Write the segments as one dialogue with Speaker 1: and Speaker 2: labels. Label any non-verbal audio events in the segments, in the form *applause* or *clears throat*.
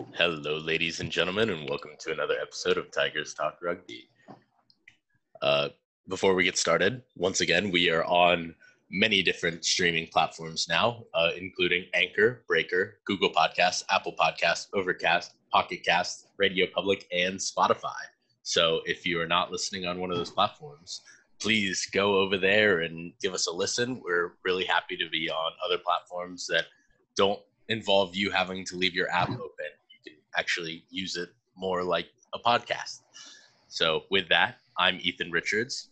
Speaker 1: Hello, ladies and gentlemen, and welcome to another episode of Tigers Talk Rugby. Uh, before we get started, once again, we are on many different streaming platforms now, uh, including Anchor, Breaker, Google Podcasts, Apple Podcasts, Overcast, Pocket Cast, Radio Public, and Spotify. So if you are not listening on one of those platforms, please go over there and give us a listen. We're really happy to be on other platforms that don't involve you having to leave your app open. You can actually use it more like a podcast. So with that, I'm Ethan Richards.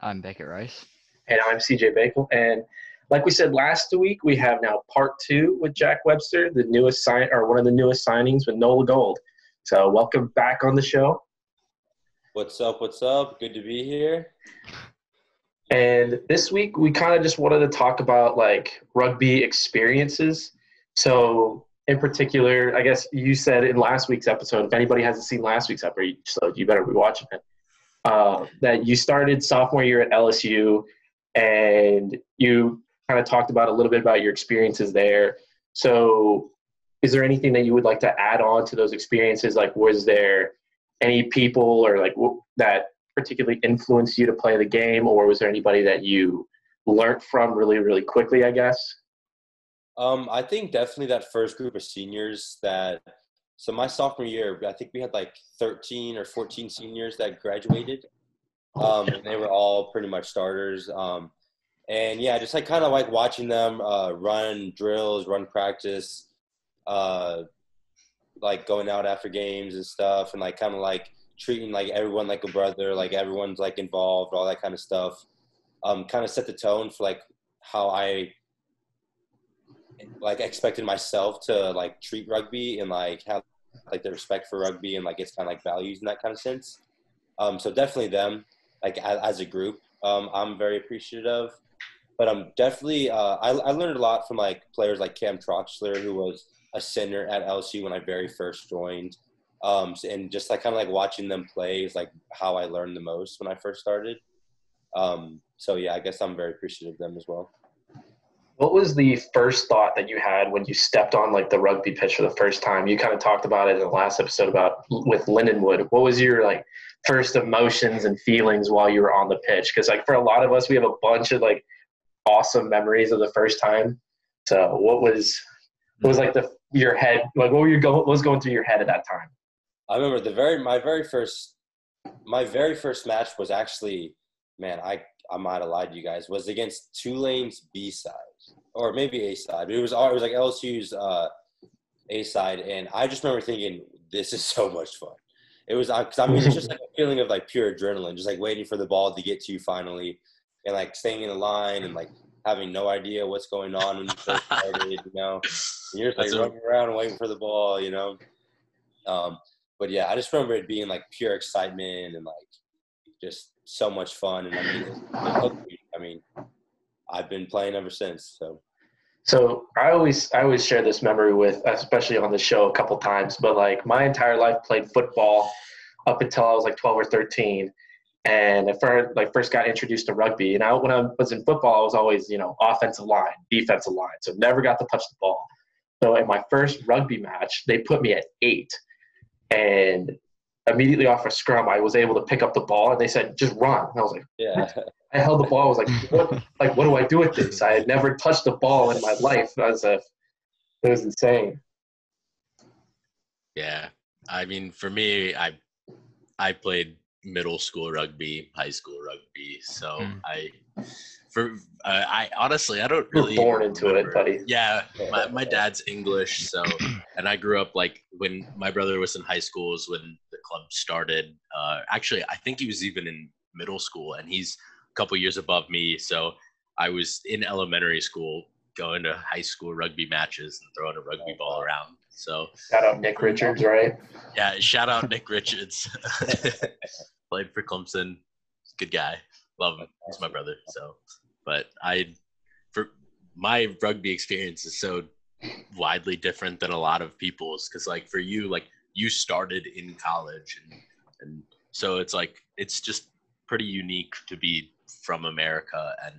Speaker 2: I'm Beckett Rice.
Speaker 3: And I'm CJ Bakel. And like we said last week, we have now part two with Jack Webster, the newest sign or one of the newest signings with Nola Gold. So welcome back on the show.
Speaker 4: What's up? What's up? Good to be here.
Speaker 3: And this week we kind of just wanted to talk about like rugby experiences. So in particular, I guess you said in last week's episode, if anybody hasn't seen last week's episode, you better be watching it. Uh, that you started sophomore year at LSU, and you kind of talked about a little bit about your experiences there. So, is there anything that you would like to add on to those experiences? Like, was there any people or like that particularly influenced you to play the game, or was there anybody that you learned from really, really quickly? I guess.
Speaker 4: Um, I think definitely that first group of seniors that so my sophomore year, I think we had like 13 or 14 seniors that graduated. Um, and they were all pretty much starters. Um, and yeah, just like kind of like watching them uh, run drills, run practice, uh, like going out after games and stuff, and like kind of like treating like everyone like a brother, like everyone's like involved, all that kind of stuff. Um, kind of set the tone for like how I like expected myself to like treat rugby and like have like the respect for rugby and like its kind of like values in that kind of sense. Um, so definitely them, like as, as a group, um, I'm very appreciative. But I'm definitely uh, I, I learned a lot from like players like Cam Troxler, who was a center at LSU when I very first joined. Um, and just like kind of like watching them play is like how I learned the most when I first started. Um, so yeah, I guess I'm very appreciative of them as well.
Speaker 3: What was the first thought that you had when you stepped on like the rugby pitch for the first time? You kind of talked about it in the last episode about with Lindenwood. What was your like first emotions and feelings while you were on the pitch? Because like for a lot of us, we have a bunch of like awesome memories of the first time. So what was what was like the your head like what were you going what was going through your head at that time?
Speaker 4: I remember the very my very first my very first match was actually man I I might have lied to you guys was against Tulane's B side or maybe A side. But it was it was like LSU's uh, A side, and I just remember thinking, "This is *laughs* so much fun." It was because I mean it's just like a feeling of like pure adrenaline, just like waiting for the ball to get to you finally, and like staying in the line and like having no idea what's going on when you first *laughs* started, you know. And you're just like running around waiting for the ball, you know. Um, but yeah, I just remember it being like pure excitement and like just so much fun. And I mean, I mean, I've been playing ever since. So.
Speaker 3: So I always I always share this memory with, especially on the show a couple times. But like my entire life played football up until I was like 12 or 13, and I first like first got introduced to rugby. And I, when I was in football, I was always you know offensive line, defensive line, so never got to touch the ball. So in my first rugby match, they put me at eight, and immediately off a scrum, I was able to pick up the ball, and they said just run. And I was like,
Speaker 4: yeah.
Speaker 3: I held the ball. I was like, what? like, what do I do with this? I had never touched a ball in my life. I was a, it was insane.
Speaker 1: Yeah, I mean, for me, I I played middle school rugby, high school rugby, so mm. I for uh, I honestly I don't really
Speaker 3: You're born into remember. it, buddy.
Speaker 1: Yeah, my, my dad's English, so and I grew up like when my brother was in high school is when the club started. Uh, actually, I think he was even in middle school, and he's a couple years above me. So I was in elementary school going to high school rugby matches and throwing a rugby ball around. So
Speaker 3: shout out Nick Richards, right?
Speaker 1: Yeah, shout out Nick Richards. *laughs* Played for Clemson. Good guy. Love him. He's my brother. So, but I, for my rugby experience is so widely different than a lot of people's because like for you like you started in college and and so it's like it's just pretty unique to be from America and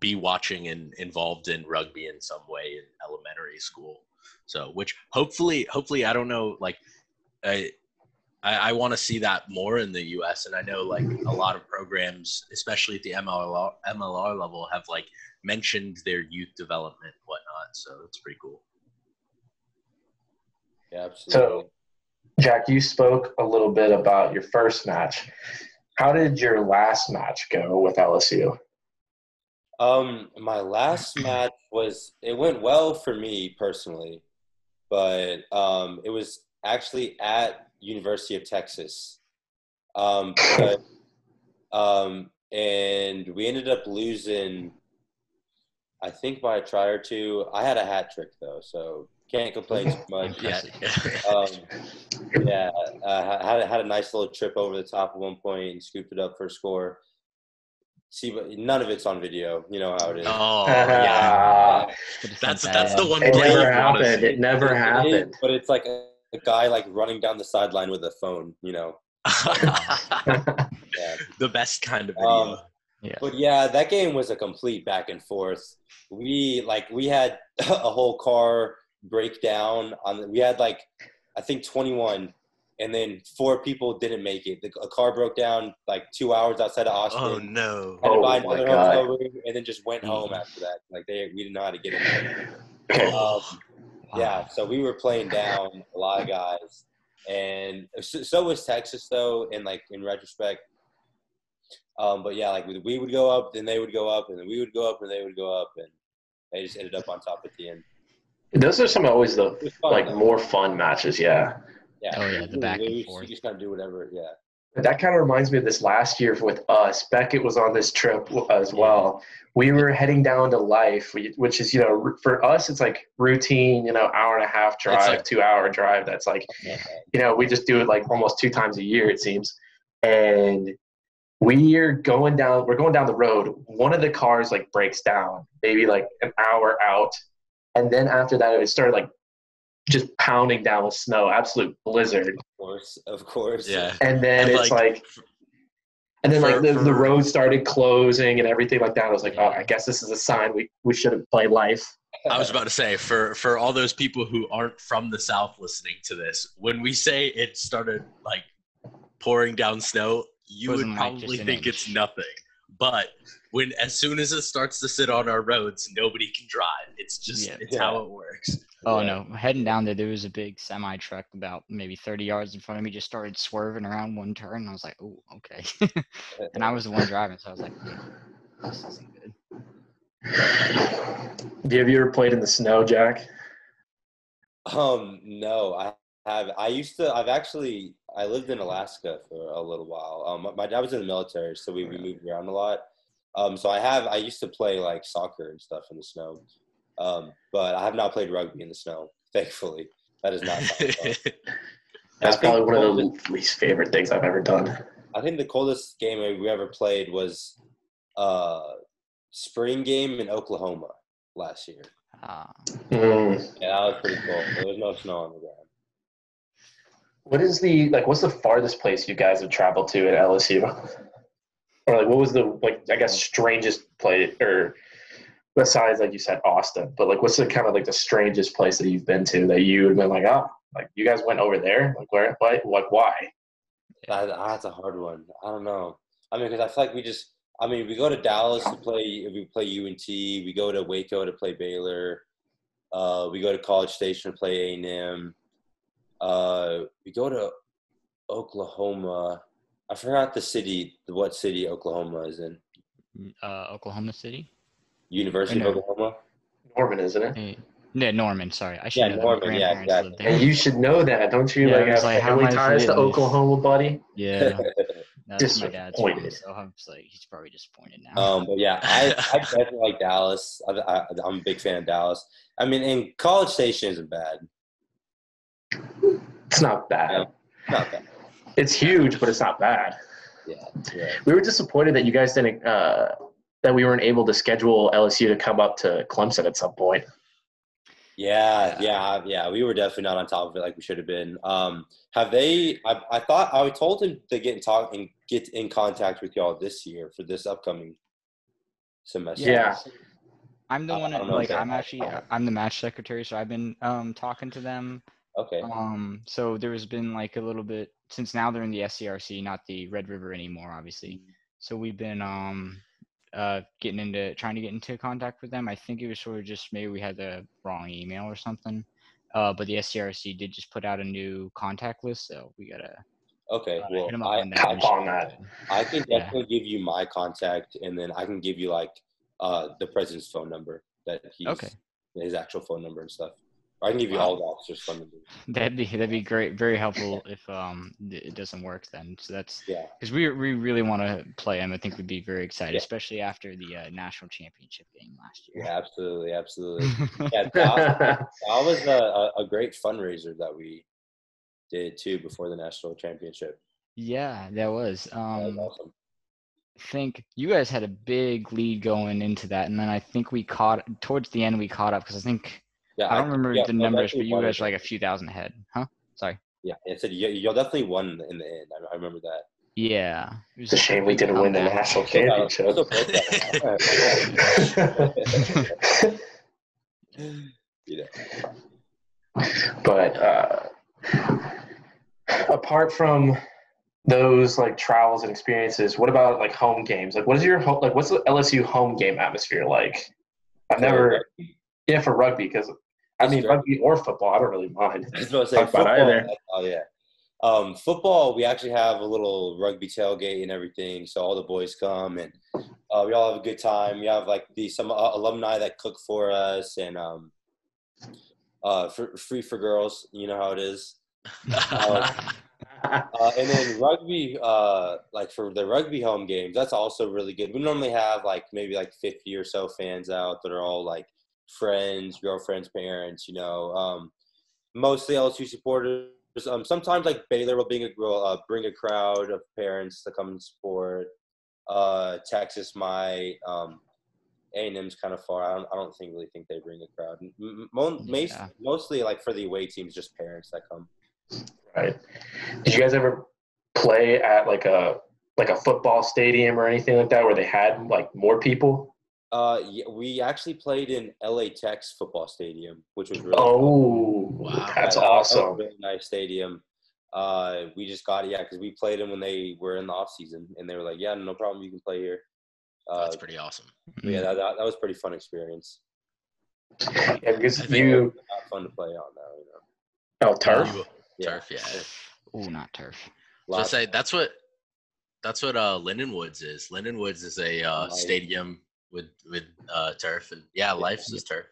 Speaker 1: be watching and involved in rugby in some way in elementary school. So, which hopefully, hopefully, I don't know, like, I, I, I want to see that more in the U.S. And I know like a lot of programs, especially at the MLR MLR level, have like mentioned their youth development whatnot. So it's pretty cool.
Speaker 4: Yeah, absolutely.
Speaker 3: So, Jack, you spoke a little bit about your first match. How did your last match go with LSU?
Speaker 4: Um, my last match was it went well for me personally, but um, it was actually at University of Texas. Um, *laughs* but, um, and we ended up losing. I think by a try or two. I had a hat trick though, so can't complain too much. *laughs*
Speaker 1: Yeah. *laughs*
Speaker 4: Um, yeah, uh, had had a nice little trip over the top at one point and scooped it up for a score. See, but none of it's on video. You know how it is.
Speaker 1: oh *laughs* yeah. That's that's the one
Speaker 3: It never
Speaker 1: wanna
Speaker 3: happened. It never
Speaker 4: It is,
Speaker 3: happened.
Speaker 4: but it's like a, a guy like running down the sideline with a phone. You know. Yeah.
Speaker 1: the best kind of video.
Speaker 4: Um,
Speaker 2: Yeah.
Speaker 4: But yeah, that game was a complete back and forth. We like we had a whole car breakdown on. The, we had like I think 21, and then four people didn't make it. The, a car broke down like two hours outside of Austin.
Speaker 1: oh no.
Speaker 4: Had to
Speaker 3: Oh
Speaker 4: buy
Speaker 3: my
Speaker 4: another
Speaker 3: God.
Speaker 4: hotel room, and then just went home after that. Like they, we didn't know how to get in there.
Speaker 3: Okay. *clears throat*
Speaker 4: Um, yeah, so we were playing down a lot of guys, and so, so was Texas though. And like in retrospect, um, but yeah, like we, we would go up, then they would go up, and then we would go up, and they would go up, and they just ended up on top at the end.
Speaker 3: Those are some always the
Speaker 4: fun,
Speaker 3: like
Speaker 4: though.
Speaker 3: more fun matches. Yeah.
Speaker 4: Yeah.
Speaker 2: Oh, yeah, the back and
Speaker 4: We- we
Speaker 2: forth.
Speaker 4: just kind of do whatever. Yeah.
Speaker 3: But that kind of reminds me of this last year with us. Beckett was on this trip as well. We were heading down to Life, which is, you know, for us, it's like routine, you know, hour and a half drive,
Speaker 1: like-
Speaker 3: two hour drive. That's like, you know, we just do it like almost two times a year, it seems. And we're going down, we're going down the road. One of the cars like breaks down, maybe like an hour out. And then after that, it started like just pounding down with snow, absolute blizzard
Speaker 4: Of course. Of course.
Speaker 1: Yeah.
Speaker 3: and then
Speaker 1: And,
Speaker 3: it's
Speaker 1: like,
Speaker 3: like, and then like the, the road started closing and everything like that. I was like, oh, I guess this is a sign we, we shouldn't play life.
Speaker 1: I was about to say for for all those people who aren't from the south listening to this, when we say it started like pouring down snow, you would
Speaker 2: Wasn't like
Speaker 1: probably
Speaker 2: just
Speaker 1: think it's nothing. But when as soon as it starts to sit on our roads, nobody can drive. It's just
Speaker 2: Yeah.
Speaker 1: it's how it works.
Speaker 2: Oh
Speaker 4: Yeah.
Speaker 2: no! Heading down there, there was a big semi truck about maybe 30 yards in front of me. Just started swerving around one turn. And I was like, "Oh, okay." *laughs* and I was the one driving, so I was like, "Yeah, "This isn't good."
Speaker 3: Have you ever played in the snow, Jack?
Speaker 4: Um, no, I have. I used to. I've actually. I lived in Alaska for a little while. Um, my- my dad was in the military, so we, we moved around a lot. Um, so I have. I used to play like soccer and stuff in the snow. Um, but I have not played rugby in the snow. Thankfully, that is not. sound fun. *laughs*
Speaker 3: That's
Speaker 4: I
Speaker 3: probably one of
Speaker 4: the
Speaker 3: the least favorite things I've ever done.
Speaker 4: I think the coldest game we ever played was uh spring game in Oklahoma last year.
Speaker 2: Uh,
Speaker 3: Mm.
Speaker 4: Yeah, that was pretty cool. There was no snow on the ground.
Speaker 3: What is the like? What's the farthest place you guys have traveled to at LSU? Or like, what was the like? I guess strangest place, or besides like you said Austin, but like, what's the kind of like the strangest place that you've been to that you would have been like, oh, like you guys went over there? Like where? Why? Like why?
Speaker 4: That, that's a hard one. I don't know. I mean, because I feel like we just. I mean, we go to Dallas to play. We play UNT. We go to Waco to play Baylor. Uh, we go to College Station to play A and M. Uh, we go to Oklahoma. I forgot the city. What city Oklahoma is in?
Speaker 2: uh, Oklahoma City.
Speaker 4: University
Speaker 2: I
Speaker 4: of. Oklahoma.
Speaker 3: Norman, isn't it?
Speaker 2: Hey, yeah, Norman. Sorry, I should
Speaker 4: Yeah,
Speaker 2: know. that.
Speaker 4: Norman, yeah, exactly.
Speaker 2: lived
Speaker 3: And you should know that, don't you?
Speaker 2: Yeah,
Speaker 3: like have
Speaker 2: like, how
Speaker 3: family
Speaker 2: am I
Speaker 3: ties to? Oklahoma, buddy.
Speaker 2: Yeah, *laughs* that's my dad's from,
Speaker 3: Disappointed.
Speaker 2: so I'm just like, he's probably disappointed now.
Speaker 4: Um, but yeah, I, I *laughs* definitely like Dallas. I, I, I'm a big fan of Dallas. I mean, and College Station isn't bad.
Speaker 3: It's not bad.
Speaker 4: Not bad.
Speaker 3: It's huge, but it's not bad.
Speaker 4: Yeah. yeah.
Speaker 3: We were disappointed that you guys didn't. Uh, that we weren't able to schedule LSU to come up to Clemson at some point.
Speaker 4: Yeah, yeah, yeah. We were definitely not on top of it like we should have been. Um, have they? I, I thought I told him to get in talk and get in contact with y'all this year for this upcoming semester.
Speaker 3: Yeah.
Speaker 2: I'm the one
Speaker 4: I
Speaker 2: that,
Speaker 4: don't know if
Speaker 2: like I'm actually. I'm the match secretary, so I've been um talking to them.
Speaker 4: Okay.
Speaker 2: Um, so there has been like a little bit since now they're in the SCRC, not the Red River anymore, obviously. So we've been um uh getting into trying to get into contact with them. I think it was sort of just maybe we had the wrong email or something. Uh, but the SCRC did just put out a new contact list, so we gotta
Speaker 4: Okay.
Speaker 2: uh,
Speaker 4: Well,
Speaker 2: hit them up
Speaker 4: I,
Speaker 2: on that.
Speaker 3: Hop on that.
Speaker 4: I can
Speaker 2: Yeah.
Speaker 4: definitely give you my contact, and then I can give you like uh the president's phone number that he's
Speaker 2: Okay.
Speaker 4: his actual phone number and stuff. I can give you all the officers' numbers.
Speaker 2: That'd be that'd be great, very helpful if um it doesn't work then. So that's
Speaker 4: Yeah.
Speaker 2: because we we really want to play them. I think we'd be very excited,
Speaker 4: Yeah.
Speaker 2: especially after the uh, national championship game last year.
Speaker 4: Yeah. Absolutely. Absolutely. *laughs* Yeah. That, that was a, a, great fundraiser that we did too before the national championship.
Speaker 2: Yeah, that was.
Speaker 4: That was
Speaker 2: Um,
Speaker 4: awesome.
Speaker 2: I think you guys had a big lead going into that, and then I think we caught towards the end. We caught up because I think
Speaker 4: Yeah.
Speaker 2: I don't remember
Speaker 4: yeah,
Speaker 2: the
Speaker 4: no,
Speaker 2: numbers, but you guys were like a few thousand ahead, huh? Sorry.
Speaker 4: Yeah. It said you, you definitely won in the end. I, I remember that.
Speaker 2: Yeah. It was
Speaker 3: It's a shame we didn't win the national championship.
Speaker 4: those are both you know.
Speaker 3: but uh, apart from those like travels and experiences, what about like home games? Like, what is your home? Like, what's the LSU home game atmosphere like? I've never, yeah, for rugby because I mean
Speaker 4: great.
Speaker 3: rugby or football, I don't really mind.
Speaker 4: I was about to say football.
Speaker 3: either.
Speaker 4: Oh yeah. Um, football, we actually have a little rugby tailgate and everything, so all the boys come and uh, we all have a good time. We have like the some uh, alumni that cook for us and um, uh, for, free for girls. You know how it is. *laughs* Uh, and then rugby, uh, like for the rugby home games, that's also really good. We normally have like maybe like 50 or so fans out that are all like friends, girlfriends, parents, you know, um, mostly LSU supporters. Um, sometimes like Baylor will bring a uh, bring a crowd of parents to come and support. Uh, Texas might. Um, A&M's kind of far. I don't, I don't think really think they bring a crowd. M- m- mo-
Speaker 2: Yeah.
Speaker 4: Mostly like for the away teams, just parents that come.
Speaker 3: right. Did you guys ever play at like a like a football stadium or anything like that where they had like more people?
Speaker 4: Uh, yeah, we actually played in LA Tech's football stadium, which was really fun.
Speaker 3: Oh,
Speaker 1: Wow.
Speaker 3: that's
Speaker 4: Yeah, that was a
Speaker 3: awesome.
Speaker 4: really nice stadium. Uh, we just got it, yeah, because we played them when they were in the off season, and they were like, "Yeah, no problem, you can play here." Uh,
Speaker 1: That's pretty awesome.
Speaker 4: but yeah, that, that, that was a pretty fun experience.
Speaker 3: Yeah, because
Speaker 1: I think-
Speaker 3: you
Speaker 4: Not fun to play on now, you know.
Speaker 3: oh turf.
Speaker 1: You-
Speaker 4: Yeah.
Speaker 1: Turf, yeah.
Speaker 2: Oh, not turf.
Speaker 1: So
Speaker 4: Lots-
Speaker 1: say that's what that's what uh Lindenwood's is. Lindenwood's is a uh,
Speaker 4: Nice.
Speaker 1: stadium with with uh, turf, and yeah, Life's is turf.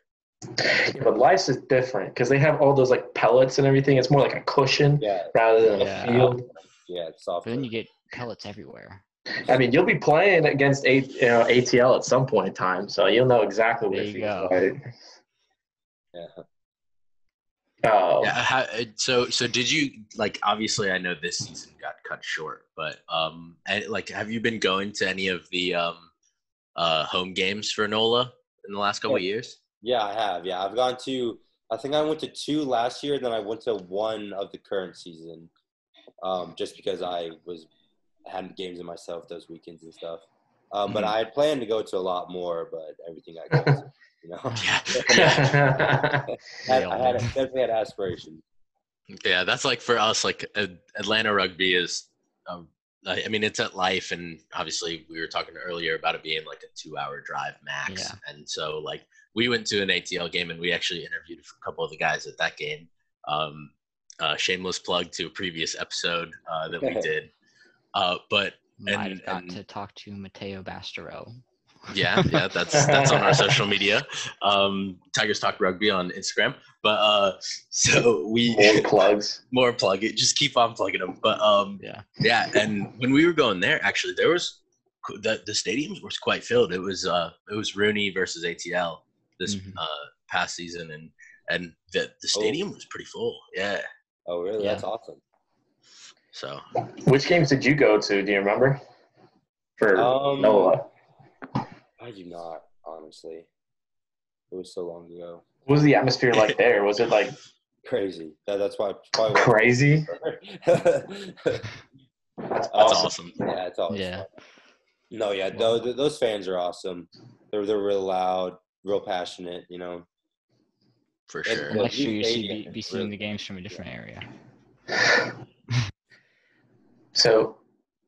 Speaker 3: Yeah, but life's is different because they have all those like pellets and everything. It's more like a cushion
Speaker 4: yeah,
Speaker 3: rather than
Speaker 2: Yeah.
Speaker 3: a field.
Speaker 4: yeah, it's soft.
Speaker 2: But then you get pellets everywhere.
Speaker 3: I mean, you'll be playing against a, you know, ATL at some point in time, so you'll know exactly what
Speaker 2: There you
Speaker 3: feels
Speaker 2: go.
Speaker 3: like.
Speaker 4: yeah.
Speaker 3: Oh,
Speaker 1: Yeah. How, uh, so so did you like? Obviously, I know this season got cut short, but um, and, like, have you been going to any of the um, uh, home games for NOLA in the last couple of years?
Speaker 4: Yeah, I have. Yeah, I've gone to. I think I went to two last year. Then I went to one of the current season, um, just because I was had games in myself those weekends and stuff. Um, But
Speaker 1: Mhm.
Speaker 4: I had planned to go to a lot more, but everything I got, *laughs* you know,
Speaker 1: Yeah. *laughs* *laughs*
Speaker 4: had,
Speaker 2: We all
Speaker 4: I had definitely had aspirations.
Speaker 1: Yeah, that's like for us. Like Atlanta rugby is. I I mean, it's at life, and obviously, we were talking earlier about it being like a two-hour drive max.
Speaker 2: Yeah.
Speaker 1: And so, like, we went to an ATL game, and we actually interviewed a couple of the guys at that game. Um, uh, shameless plug to a previous episode uh, that we *laughs* did. Uh, but
Speaker 2: Might
Speaker 1: And-
Speaker 2: have got
Speaker 1: and-
Speaker 2: to talk to Mateo Bastero.
Speaker 1: Yeah, *laughs* yeah, that's that's on our social media. Um, Tigers Talk Rugby on Instagram. But uh, *laughs* so we
Speaker 3: More plugs. *laughs*
Speaker 1: more plug it. Just keep on plugging them. But um,
Speaker 2: Yeah.
Speaker 1: yeah, and when we were going there, actually, there was the the stadiums was quite filled. It was uh, it was RUNY versus ATL this
Speaker 2: Mhm.
Speaker 1: uh past season, and and the the
Speaker 4: Oh.
Speaker 1: stadium was pretty full. Yeah,
Speaker 4: Oh, really?
Speaker 2: Yeah.
Speaker 4: That's awesome.
Speaker 1: so
Speaker 3: Which games did you go to? Do you remember? For
Speaker 4: Um,
Speaker 3: NOLA.
Speaker 4: I do not, honestly. It was so long ago.
Speaker 3: What was the atmosphere like there? Was it like *laughs*
Speaker 4: Crazy. That, that's why. Probably why-
Speaker 3: crazy? *laughs*
Speaker 1: that's
Speaker 3: That's
Speaker 1: awesome.
Speaker 4: Yeah, it's awesome.
Speaker 2: Yeah.
Speaker 4: No, yeah, those, those fans are awesome. They're they're real loud, real passionate. You know,
Speaker 1: for
Speaker 4: Yeah,
Speaker 1: sure.
Speaker 4: Yeah,
Speaker 2: Next year, you
Speaker 4: these
Speaker 2: see be, be seeing
Speaker 4: really-
Speaker 2: the games from a different area.
Speaker 3: So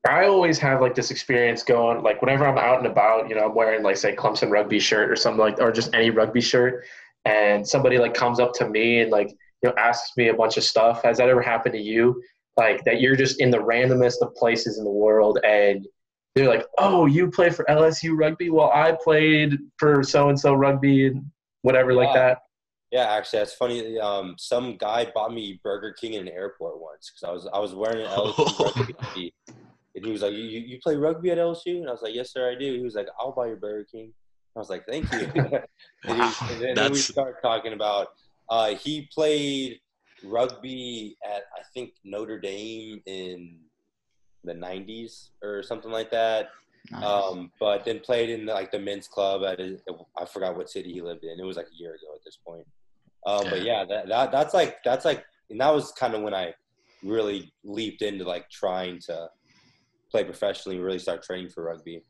Speaker 3: I always have like this experience going like whenever I'm out and about, you know, I'm wearing like say Clemson rugby shirt or something like or just any rugby shirt and somebody like comes up to me and like you know asks me a bunch of stuff. Has that ever happened to you? Like that you're just in the randomest of places in the world and they're like, "Oh, you play for LSU rugby? Well, I played for so and so rugby and whatever like that."
Speaker 4: Yeah, actually, that's funny. Um, some guy bought me Burger King in an airport once because I was I was wearing an LSU *laughs* rugby and he was like, you, "You play rugby at LSU?" And I was like, "Yes, sir, I do." He was like, "I'll buy your Burger King." I was like, "Thank you." *laughs* *laughs* and, he, and then, then we start talking about uh, he played rugby at I think Notre Dame in the '90s or something like that.
Speaker 2: Nice.
Speaker 4: Um, but then played in like the men's club at a, I forgot what city he lived in. It was like a year ago at this point. Um, but yeah, that, that that's like that's like and that was kind of when I really leaped into like trying to play professionally, and really start training for rugby.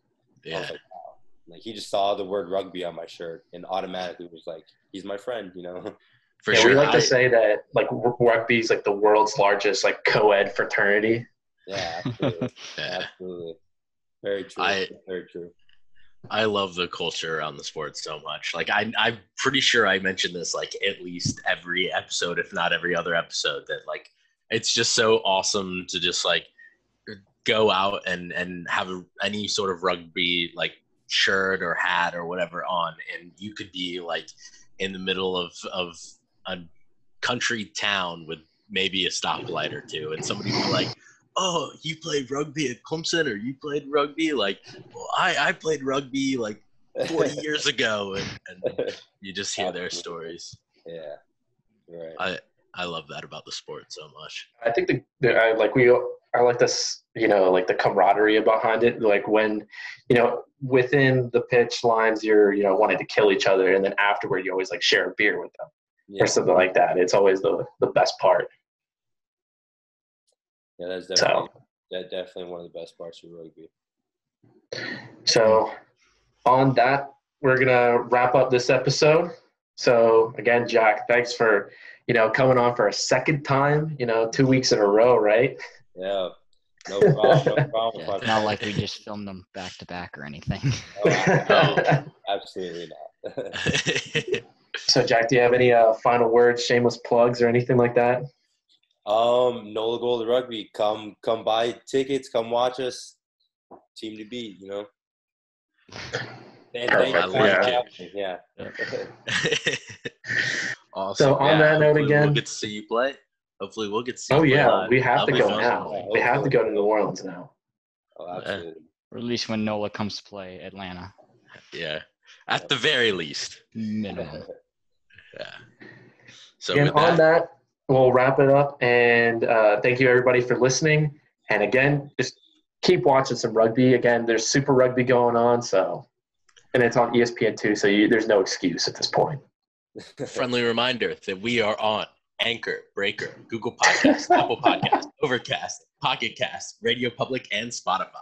Speaker 1: Yeah,
Speaker 4: like, wow. Like he just saw the word rugby on my shirt and automatically was like, he's my friend, you know. *laughs*
Speaker 1: for
Speaker 3: yeah,
Speaker 1: sure.
Speaker 3: we like to say that like rugby is like the world's largest like co-ed fraternity.
Speaker 4: Yeah, absolutely, *laughs*
Speaker 1: yeah.
Speaker 4: absolutely. Very true.
Speaker 1: I-
Speaker 4: Very true.
Speaker 1: I love the culture around the sport so much. Like I, I'm pretty sure I mentioned this like at least every episode, if not every other episode. That like it's just so awesome to just like go out and and have a, any sort of rugby like shirt or hat or whatever on, and you could be like in the middle of of a country town with maybe a stoplight or two, and somebody would be like. Oh, you played rugby at Clemson, or you played rugby? Like, well, I, I played rugby like 40 *laughs* years ago and, and you just hear their stories
Speaker 4: yeah. Right.
Speaker 1: i i love that about the sport so much
Speaker 3: I think the, the I, like we I like this you know like the camaraderie behind it. Like when you know within the pitch lines you're you know wanting to kill each other and then afterward you always like share a beer with them
Speaker 4: Yeah.
Speaker 3: or something like that. It's always the the best part.
Speaker 4: Yeah, that's
Speaker 3: So-
Speaker 4: definitely that definitely one of the best parts of rugby.
Speaker 3: so on that we're gonna wrap up this episode. So again Jack thanks for you know coming on for a second time you know two weeks in a row right *laughs*
Speaker 4: Yeah, no *laughs* problem. No problem.
Speaker 2: Yeah, it's not like we just filmed them back to back or anything.
Speaker 4: Oh, *laughs* absolutely, absolutely not. *laughs*
Speaker 3: so Jack do you have any uh, final words shameless plugs or anything like that
Speaker 4: um, Nola Gold Rugby, come come buy tickets, come watch us. Team to beat, you know. And thank
Speaker 3: Perfect,
Speaker 4: you for
Speaker 3: yeah.
Speaker 4: having me, Yeah.
Speaker 1: awesome
Speaker 3: So on that note
Speaker 1: hopefully
Speaker 3: again-
Speaker 1: we'll get to see you play hopefully we'll get to see
Speaker 3: Oh yeah,
Speaker 1: live.
Speaker 3: we have
Speaker 1: That'll
Speaker 3: to go
Speaker 1: fun.
Speaker 3: now. We have to go to New Orleans now.
Speaker 4: Oh, absolutely.
Speaker 2: or at least when Nola comes to play Atlanta.
Speaker 1: yeah at the very least
Speaker 2: Minimum. *laughs*
Speaker 1: yeah so
Speaker 3: Again,
Speaker 1: with
Speaker 3: on
Speaker 1: that,
Speaker 3: that, we'll wrap it up. And uh, thank you everybody for listening. And again, just keep watching some rugby. Again, there's Super Rugby going on, so and it's on ESPN too. So you, there's no excuse at this point.
Speaker 1: friendly reminder that we are on anchor breaker google podcast *laughs* apple podcast overcast pocket cast radio public and spotify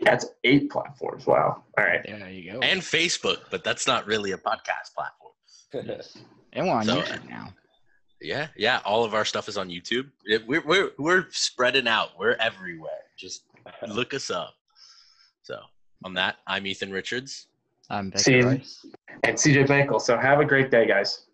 Speaker 3: That's eight platforms. Wow. All right.
Speaker 2: There you go.
Speaker 1: and facebook but that's not really a podcast platform
Speaker 2: Yes. And we're on
Speaker 1: So,
Speaker 2: YouTube now.
Speaker 1: Yeah, yeah. All of our stuff is on YouTube. We're we're we're spreading out. We're everywhere. Just *laughs* look us up. So on that, I'm Ethan Richards.
Speaker 2: I'm Becky Rice.
Speaker 3: And CJ Bankel. So have a great day, guys.